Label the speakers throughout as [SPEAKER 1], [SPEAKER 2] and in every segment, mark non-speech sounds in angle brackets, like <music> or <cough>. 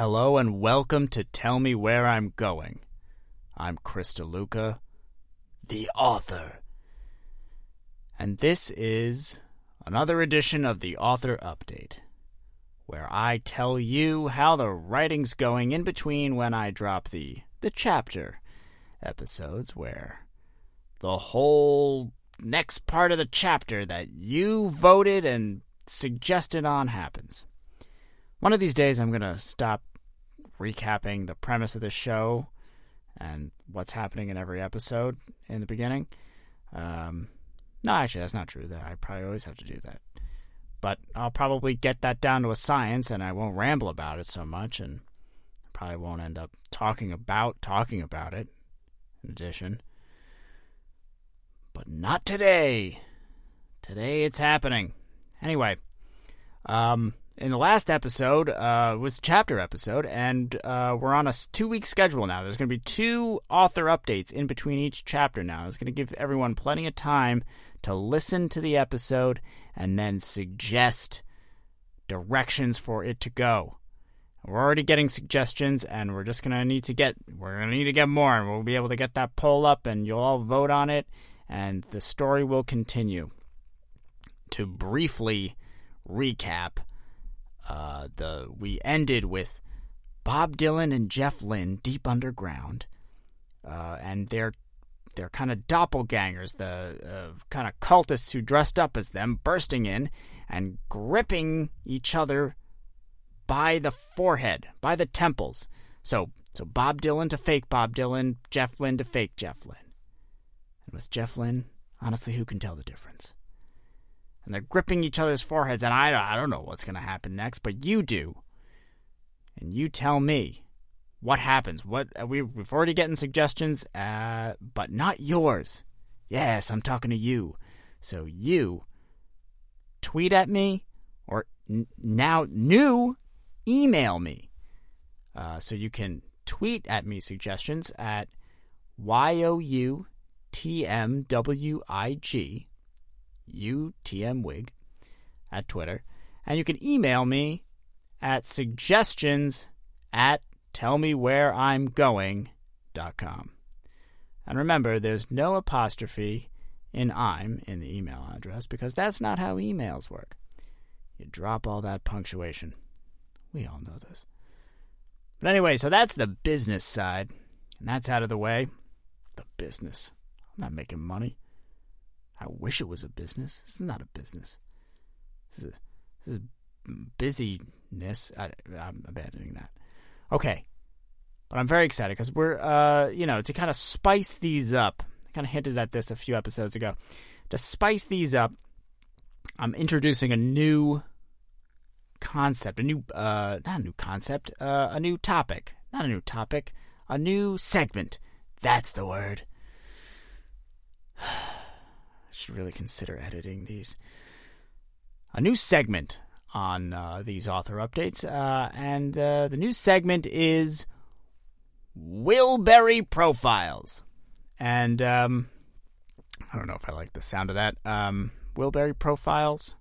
[SPEAKER 1] Hello and welcome to Tell Me Where I'm Going. I'm Chris DeLuca, the author. And this is another edition of the Author Update, where I tell you how the writing's going in between when I drop the, the chapter episodes, where the whole next part of the chapter that you voted and suggested on happens. One of these days, I'm going to stop recapping the premise of the show and what's happening in every episode in the beginning. Um, no, actually, that's not true. That I probably always have to do that. But I'll probably get that down to a science and I won't ramble about it so much and probably won't end up talking about talking about it in addition. But not today. Today it's happening. Anyway, um, in the last episode uh, was a chapter episode, and uh, we're on a two week schedule now. There's going to be two author updates in between each chapter now. It's going to give everyone plenty of time to listen to the episode and then suggest directions for it to go. We're already getting suggestions, and we're just going to need to get we're going to need to get more, and we'll be able to get that poll up, and you'll all vote on it, and the story will continue. To briefly recap uh, the we ended with Bob Dylan and Jeff Lynne deep underground, uh, and they're they're kind of doppelgangers, the uh, kind of cultists who dressed up as them, bursting in and gripping each other by the forehead, by the temples. So so Bob Dylan to fake Bob Dylan, Jeff Lynne to fake Jeff Lynne. And with Jeff Lynne, honestly, who can tell the difference? And they're gripping each other's foreheads, and I, I don't know what's going to happen next, but you do. And you tell me what happens. What uh, we, We've already getting suggestions, uh, but not yours. Yes, I'm talking to you. So you tweet at me, or n- now new email me. Uh, so you can tweet at me suggestions at y o u t m w i g UTMWig at Twitter. And you can email me at suggestions at tellmewhereimgoing.com. And remember, there's no apostrophe in I'm in the email address because that's not how emails work. You drop all that punctuation. We all know this. But anyway, so that's the business side. And that's out of the way. The business. I'm not making money. I wish it was a business. This is not a business. This is, this is busyness. I, am abandoning that. Okay. But I'm very excited because we're, uh, you know, to kind of spice these up. I kind of hinted at this a few episodes ago. To spice these up, I'm introducing a new concept, a new, uh, not a new concept, uh, a new topic. Not a new topic, a new segment. That's the word should really consider editing these. A new segment on uh, these author updates, uh, and uh, the new segment is Wilbury Profiles. And um, I don't know if I like the sound of that. Um, Profiles?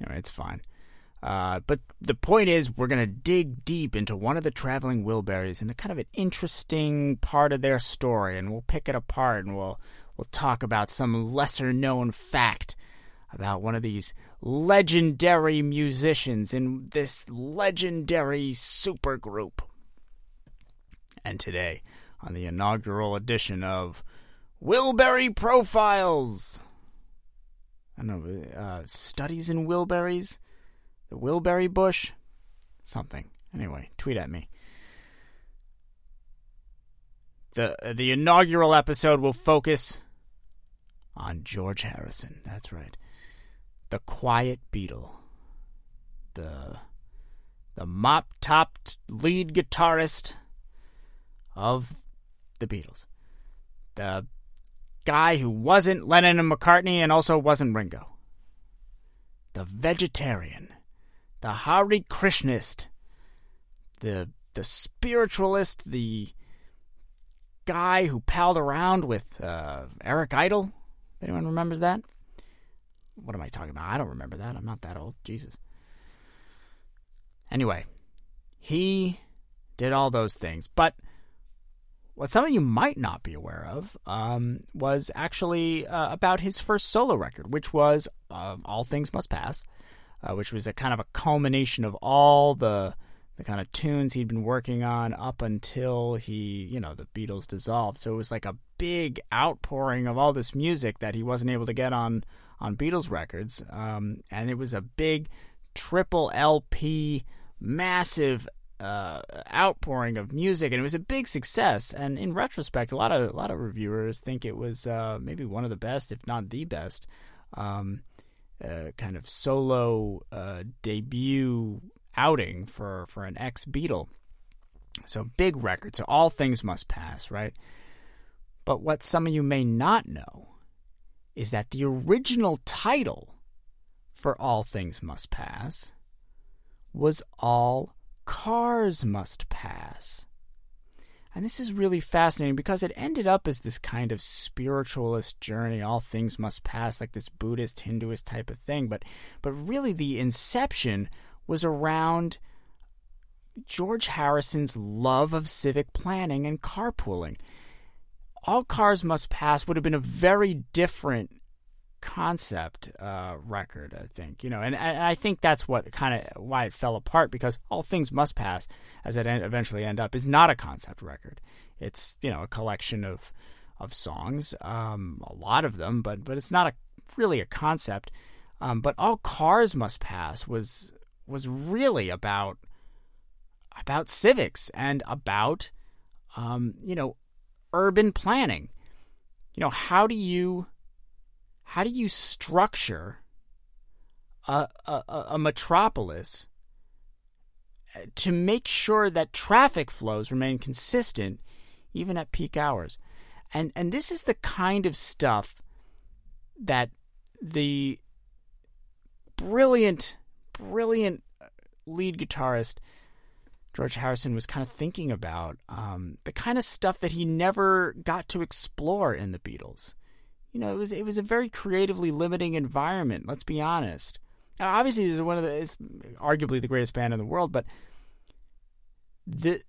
[SPEAKER 1] Anyway, it's fine. Uh, but the point is, we're going to dig deep into one of the traveling Wilburys and a kind of an interesting part of their story, and we'll pick it apart and we'll we'll talk about some lesser known fact about one of these legendary musicians in this legendary supergroup. And today, on the inaugural edition of Wilbury Profiles, I don't know, uh, studies in Wilburys, the Wilbury bush, something. Anyway, tweet at me. The the inaugural episode will focus on George Harrison. That's right. The Quiet Beatle. The the mop-topped lead guitarist of the Beatles. The guy who wasn't Lennon and McCartney and also wasn't Ringo. The vegetarian. The Hare Krishnist. The the spiritualist, the guy who palled around with uh, Eric Idle. Anyone remembers that? What am I talking about? I don't remember that. I'm not that old. Jesus. Anyway, he did all those things. But what some of you might not be aware of um, was actually uh, about his first solo record, which was uh, All Things Must Pass, uh, which was a kind of a culmination of all the the kind of tunes he'd been working on up until he, you know, the Beatles dissolved. So it was like a big outpouring of all this music that he wasn't able to get on on Beatles records, um, and it was a big triple LP, massive uh, outpouring of music, and it was a big success. And in retrospect, a lot of a lot of reviewers think it was uh, maybe one of the best, if not the best, um, uh, kind of solo uh, debut outing for for an ex Beatle. So big record. So all things must pass, right? But what some of you may not know is that the original title for All Things Must Pass was All Cars Must Pass. And this is really fascinating because it ended up as this kind of spiritualist journey, all things must pass, like this Buddhist, Hinduist type of thing. But but really the inception was around George Harrison's love of civic planning and carpooling. All Cars Must Pass would have been a very different concept uh, record, I think. You know, and, and I think that's what kind of why it fell apart because All Things Must Pass, as it eventually end up, is not a concept record. It's you know a collection of of songs, um, a lot of them, but but it's not a really a concept. Um, but All Cars Must Pass was was really about about civics and about um, you know urban planning. You know, how do you how do you structure a, a, a metropolis to make sure that traffic flows remain consistent even at peak hours? And and this is the kind of stuff that the brilliant brilliant lead guitarist George Harrison was kind of thinking about um, the kind of stuff that he never got to explore in the Beatles. You know, it was it was a very creatively limiting environment. Let's be honest. Now, obviously, this is one of the is arguably the greatest band in the world, but the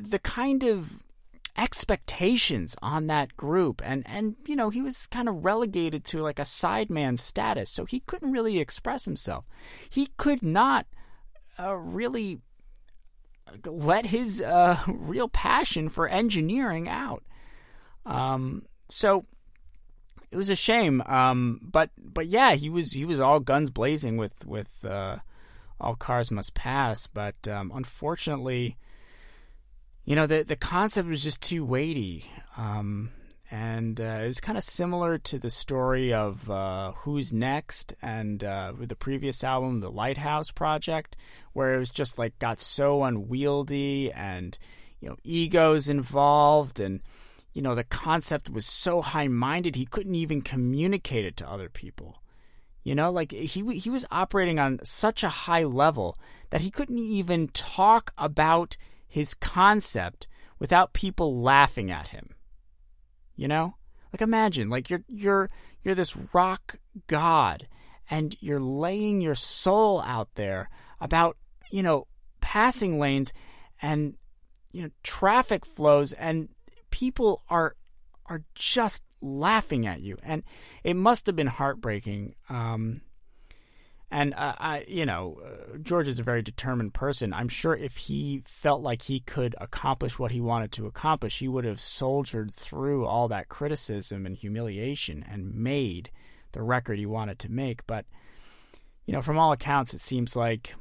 [SPEAKER 1] the kind of expectations on that group and and you know he was kind of relegated to like a sideman status so he couldn't really express himself he could not uh, really let his uh, <laughs> real passion for engineering out. Um, so it was a shame. Um, but but yeah, he was he was all guns blazing with with uh, all cars must pass. But um, unfortunately, you know the the concept was just too weighty. Um, and uh, it was kind of similar to the story of uh, Who's Next and uh, with the previous album, The Lifehouse Project, where it was just like got so unwieldy and you know egos involved and you know the concept was so high-minded he couldn't even communicate it to other people. You know, like he he was operating on such a high level that he couldn't even talk about his concept without people laughing at him you know? Like imagine, like you're you're you're this rock god and you're laying your soul out there about, you know, passing lanes and you know, traffic flows and people are are just laughing at you and it must have been heartbreaking um, and uh, I, you know, uh, George is a very determined person. I'm sure if he felt like he could accomplish what he wanted to accomplish, he would have soldiered through all that criticism and humiliation and made the record he wanted to make. But, you know, from all accounts, it seems like,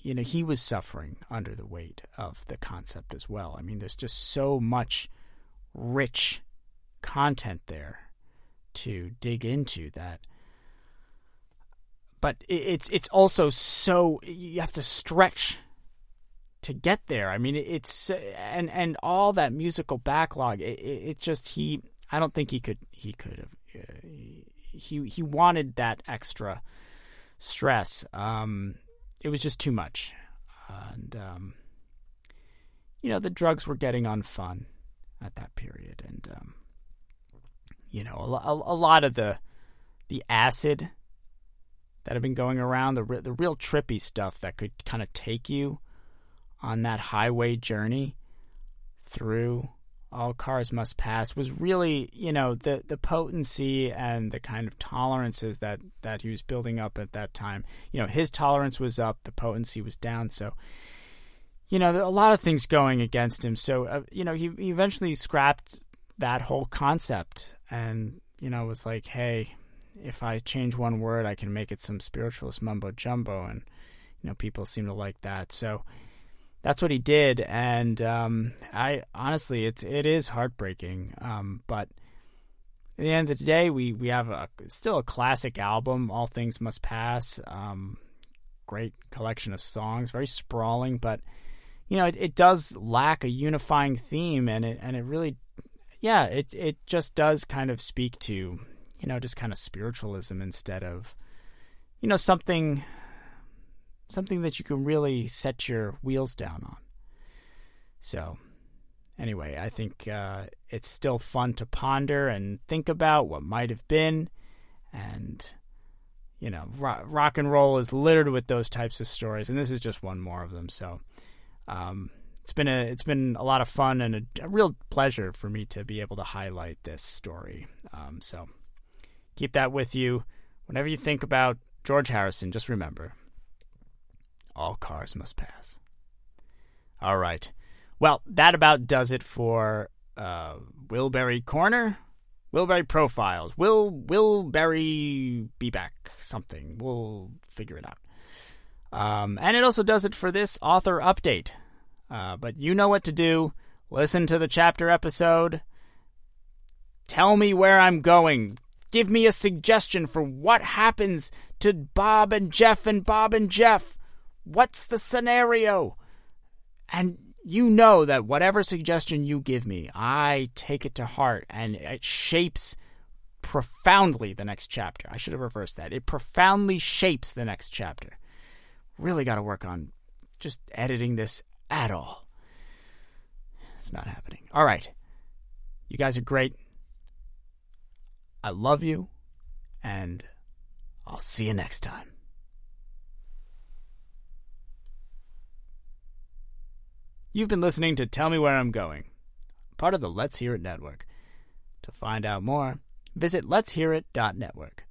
[SPEAKER 1] you know, he was suffering under the weight of the concept as well. I mean, there's just so much rich content there to dig into that but it's it's also so you have to stretch to get there. I mean, it's and and all that musical backlog. It, it just he. I don't think he could. He could have. Uh, he he wanted that extra stress. Um, it was just too much, and um, you know the drugs were getting on fun at that period, and um, you know a, a, a lot of the the acid that have been going around, the the real trippy stuff that could kind of take you on that highway journey through all cars must pass was really you know the the potency and the kind of tolerances that that he was building up at that time. You know his tolerance was up the potency was down so you know a lot of things going against him. So uh, you know he, he eventually scrapped that whole concept and you know was like hey if i change one word i can make it some spiritualist mumbo jumbo and you know people seem to like that so that's what he did, and um, I honestly, it's it is heartbreaking. Um, but at the end of the day, we we have a still a classic album. All things must pass. Um, great collection of songs, very sprawling, but you know it, it does lack a unifying theme, and it and it really, yeah, it it just does kind of speak to you know just kind of spiritualism instead of you know something something that you can really set your wheels down on. So, anyway, I think uh, it's still fun to ponder and think about what might have been. And, you know, rock, rock and roll is littered with those types of stories. And this is just one more of them. So, um, it's been a it's been a lot of fun and a, a, real pleasure for me to be able to highlight this story. Um, so keep that with you whenever you think about George Harrison. Just remember all cars must pass. All right. Well, that about does it for uh, Corner. Wilbury Profiles. Will Wilbury be back? Something. We'll figure it out. Um, and it also does it for this author update. Uh, but you know what to do. Listen to the chapter episode. Tell me where I'm going. Give me a suggestion for what happens to Bob and Jeff and Bob and Jeff. What's the scenario? And you know that whatever suggestion you give me, I take it to heart and it shapes profoundly the next chapter. I should have reversed that. It profoundly shapes the next chapter. Really got to work on just editing this at all. It's not happening. All right. You guys are great. I love you, and I'll see you next time. You've been listening to Tell Me Where I'm Going, part of the Let's Hear It Network. To find out more, visit letshearit.network.